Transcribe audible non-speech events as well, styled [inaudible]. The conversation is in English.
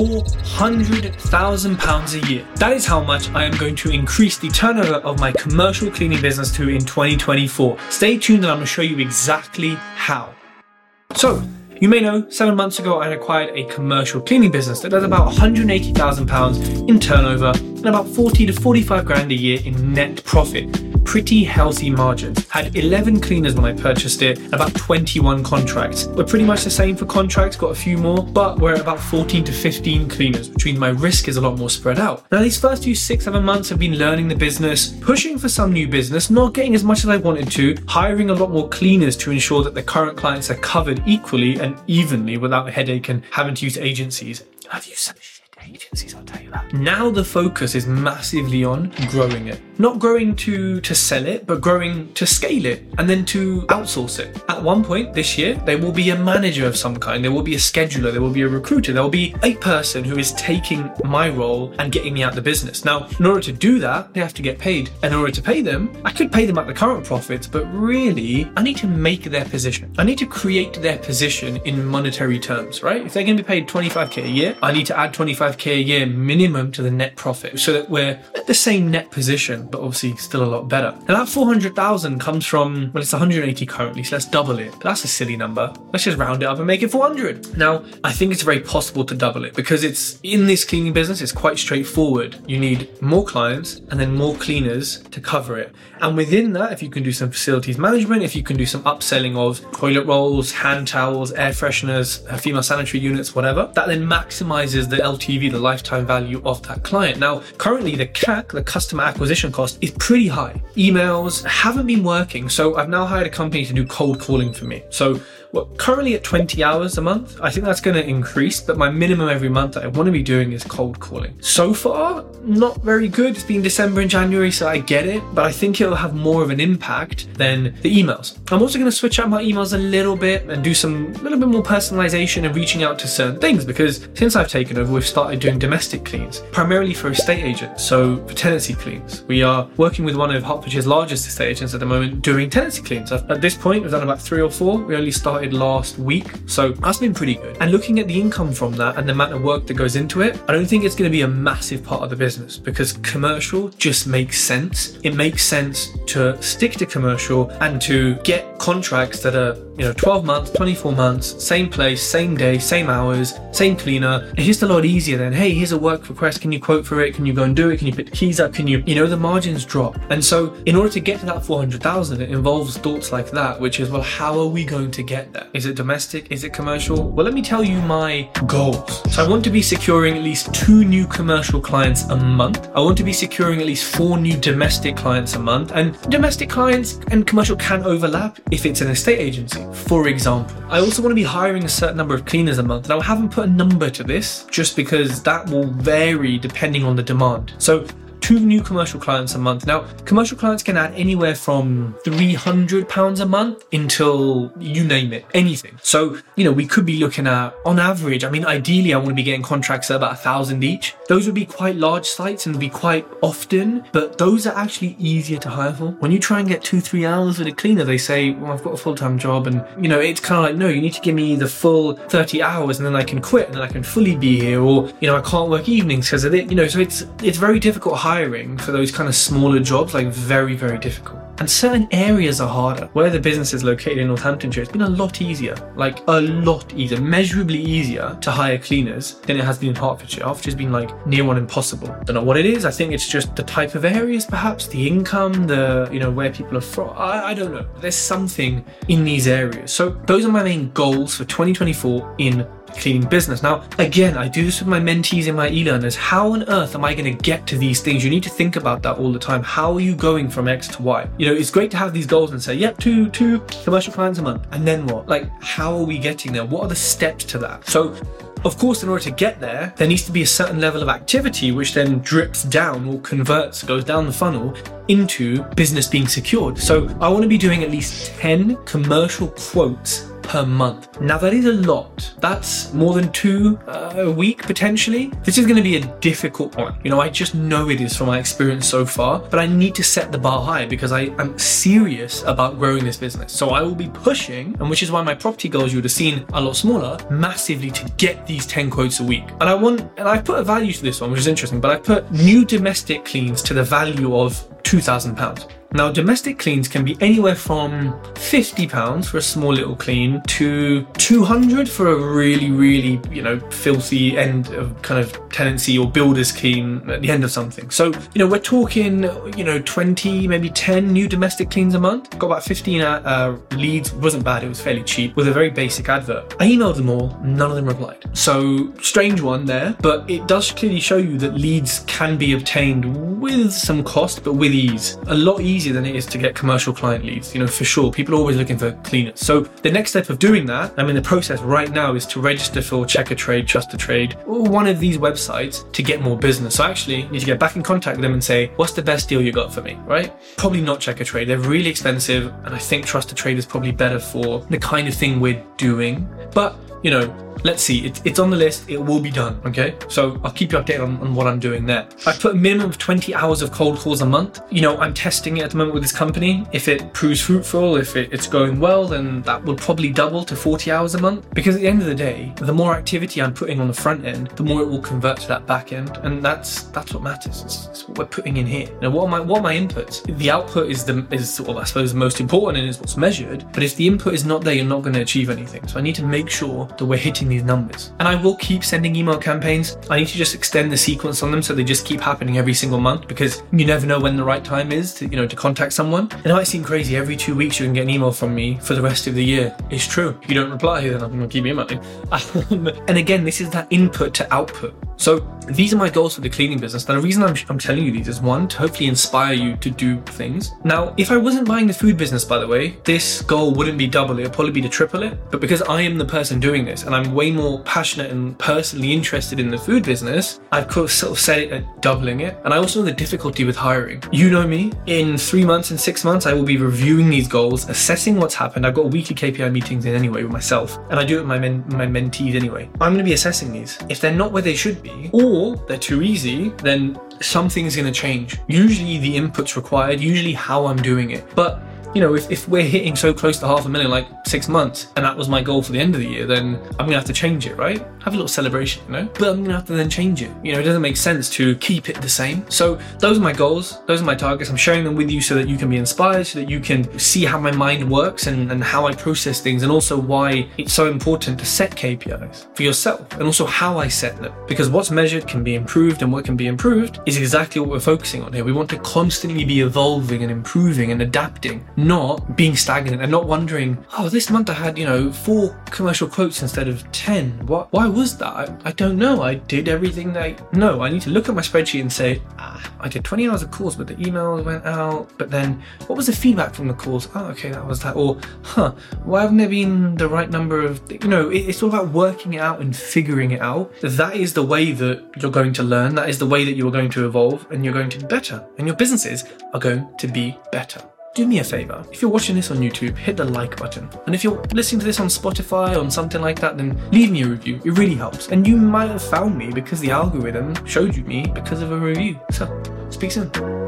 £400,000 a year. That is how much I am going to increase the turnover of my commercial cleaning business to in 2024. Stay tuned and I'm going to show you exactly how. So, you may know, seven months ago, I acquired a commercial cleaning business that does about £180,000 in turnover and about 40 to 45 grand a year in net profit pretty healthy margins. Had 11 cleaners when I purchased it, about 21 contracts. We're pretty much the same for contracts, got a few more, but we're at about 14 to 15 cleaners, which means my risk is a lot more spread out. Now, these first few six, seven months have been learning the business, pushing for some new business, not getting as much as I wanted to, hiring a lot more cleaners to ensure that the current clients are covered equally and evenly without headache and having to use agencies. I've used some shit agencies, I'll tell you. Now the focus is massively on growing it. Not growing to to sell it, but growing to scale it and then to outsource it. At one point this year, there will be a manager of some kind, there will be a scheduler, there will be a recruiter, there will be a person who is taking my role and getting me out the business. Now, in order to do that, they have to get paid. And in order to pay them, I could pay them at the current profits, but really, I need to make their position. I need to create their position in monetary terms, right? If they're going to be paid 25k a year, I need to add 25k a year minimum to the net profit so that we're at the same net position, but obviously still a lot better. Now that 400,000 comes from, well, it's 180 currently, so let's double it. But that's a silly number. Let's just round it up and make it 400. Now, I think it's very possible to double it because it's in this cleaning business, it's quite straightforward. You need more clients and then more cleaners to cover it. And within that, if you can do some facilities management, if you can do some upselling of toilet rolls, hand towels, air fresheners, uh, female sanitary units, whatever, that then maximizes the LTV, the lifetime value of that client. Now, currently the CAC, the customer acquisition cost, is pretty high. Emails haven't been working, so I've now hired a company to do cold calling for me. So well, currently at 20 hours a month. I think that's going to increase, but my minimum every month that I want to be doing is cold calling. So far, not very good. It's been December and January, so I get it, but I think it'll have more of an impact than the emails. I'm also going to switch out my emails a little bit and do some a little bit more personalization and reaching out to certain things because since I've taken over, we've started doing domestic cleans, primarily for estate agents, so for tenancy cleans. We are working with one of Hertfordshire's largest estate agents at the moment doing tenancy cleans. At this point, we've done about three or four. We only started last week. So that's been pretty good. And looking at the income from that and the amount of work that goes into it, I don't think it's going to be a massive part of the business because commercial just makes sense. It makes sense to stick to commercial and to get contracts that are, you know, 12 months, 24 months, same place, same day, same hours, same cleaner. It's just a lot easier than, hey, here's a work request. Can you quote for it? Can you go and do it? Can you put the keys up? Can you, you know, the margins drop. And so in order to get to that 400,000, it involves thoughts like that, which is, well, how are we going to get there? Is it domestic? Is it commercial? Well, let me tell you my goals. So I want to be securing at least two new commercial clients a month. I want to be securing at least four new domestic clients a month. And domestic clients and commercial can overlap if it's an estate agency, for example. I also want to be hiring a certain number of cleaners a month. Now, I haven't put a number to this just because that will vary depending on the demand. So two new commercial clients a month. Now, commercial clients can add anywhere from £300 a month until you name it, anything. So, you know, we could be looking at, on average, I mean, ideally, I want to be getting contracts at about a thousand each. Those would be quite large sites and be quite often, but those are actually easier to hire for. When you try and get two, three hours with a cleaner, they say, well, I've got a full time job. And, you know, it's kind of like, no, you need to give me the full 30 hours and then I can quit and then I can fully be here. Or, you know, I can't work evenings because of it. You know, so it's, it's very difficult hiring for those kind of smaller jobs, like very, very difficult. And certain areas are harder. Where the business is located in Northamptonshire, it's been a lot easier, like a lot easier, measurably easier to hire cleaners than it has been in Hertfordshire. Hertfordshire's been like near one impossible. Don't know what it is. I think it's just the type of areas, perhaps the income, the you know where people are from. I, I don't know. There's something in these areas. So those are my main goals for 2024 in cleaning business. Now, again, I do this with my mentees and my e-learners. How on earth am I going to get to these things? You need to think about that all the time. How are you going from X to Y? You know, it's great to have these goals and say, yep, two, two commercial clients a month. And then what? Like, how are we getting there? What are the steps to that? So of course, in order to get there, there needs to be a certain level of activity which then drips down or converts, goes down the funnel into business being secured. So I want to be doing at least 10 commercial quotes per month. Now that is a lot. That's more than two uh, a week potentially. This is going to be a difficult one. You know, I just know it is from my experience so far, but I need to set the bar high because I am serious about growing this business. So I will be pushing, and which is why my property goals you would have seen a lot smaller, massively to get these 10 quotes a week. And I want, and I put a value to this one, which is interesting, but I put new domestic cleans to the value of £2,000. Now, domestic cleans can be anywhere from £50 for a small little clean to 200 for a really, really, you know, filthy end of kind of tenancy or builder's clean at the end of something. So, you know, we're talking, you know, 20, maybe 10 new domestic cleans a month. Got about 15 uh, uh, leads. Wasn't bad. It was fairly cheap with a very basic advert. I emailed them all. None of them replied. So, strange one there, but it does clearly show you that leads can be obtained with some cost, but with ease. A lot easier easier than it is to get commercial client leads. You know, for sure, people are always looking for cleaners. So the next step of doing that, I'm in the process right now, is to register for Checkatrade, Trust a Trade, or one of these websites to get more business. So I actually need to get back in contact with them and say, what's the best deal you got for me, right? Probably not Checkatrade. They're really expensive, and I think Trust a Trade is probably better for the kind of thing we're doing. But you know, let's see, it, it's on the list, it will be done, okay? So I'll keep you updated on, on what I'm doing there. I put a minimum of 20 hours of cold calls a month. You know, I'm testing it at the moment with this company. If it proves fruitful, if it, it's going well, then that will probably double to 40 hours a month. Because at the end of the day, the more activity I'm putting on the front end, the more it will convert to that back end. And that's that's what matters. It's, it's what we're putting in here. Now, what are my what are my inputs? The output is the is sort of, I suppose, the most important and is what's measured. But if the input is not there, you're not going to achieve anything. So I need to make sure that we're hitting these numbers. And I will keep sending email campaigns. I need to just extend the sequence on them so they just keep happening every single month because you never know when the right time is to, you know, to contact someone. And it might seem crazy. Every two weeks you can get an email from me for the rest of the year. It's true. If you don't reply, then I'm going to keep emailing. [laughs] Um, and again, this is that input to output. So these are my goals for the cleaning business. Now, the reason I'm, I'm telling you these is one, to hopefully inspire you to do things. Now, if I wasn't buying the food business, by the way, this goal wouldn't be double it, it'd probably be to triple it. But because I am the person doing this and I'm way more passionate and personally interested in the food business, I've sort of set it at doubling it. And I also know the difficulty with hiring. You know me, in three months and six months, I will be reviewing these goals, assessing what's happened. I've got weekly KPI meetings in anyway with myself, and I do it with my, men- my mentees anyway. I'm going to be assessing these. If they're not where they should be, or they're too easy, then something's going to change. Usually the input's required, usually how I'm doing it. But you know, if, if we're hitting so close to half a million, like six months, and that was my goal for the end of the year, then I'm gonna have to change it, right? Have a little celebration, you know? But I'm gonna have to then change it. You know, it doesn't make sense to keep it the same. So those are my goals, those are my targets. I'm sharing them with you so that you can be inspired, so that you can see how my mind works and, and how I process things, and also why it's so important to set KPIs for yourself, and also how I set them. Because what's measured can be improved, and what can be improved is exactly what we're focusing on here. We want to constantly be evolving and improving and adapting not being stagnant and not wondering, oh, this month I had, you know, four commercial quotes instead of 10. What, why was that? I, I don't know. I did everything that I, no, I need to look at my spreadsheet and say, ah, I did 20 hours of calls, but the emails went out. But then what was the feedback from the calls? Oh, okay, that was that. Or, huh, why haven't there been the right number of, you know, it, it's all about working it out and figuring it out. That is the way that you're going to learn. That is the way that you're going to evolve and you're going to be better. And your businesses are going to be better do me a favor. If you're watching this on YouTube, hit the like button. And if you're listening to this on Spotify or something like that, then leave me a review. It really helps. And you might have found me because the algorithm showed you me because of a review. So, speak soon.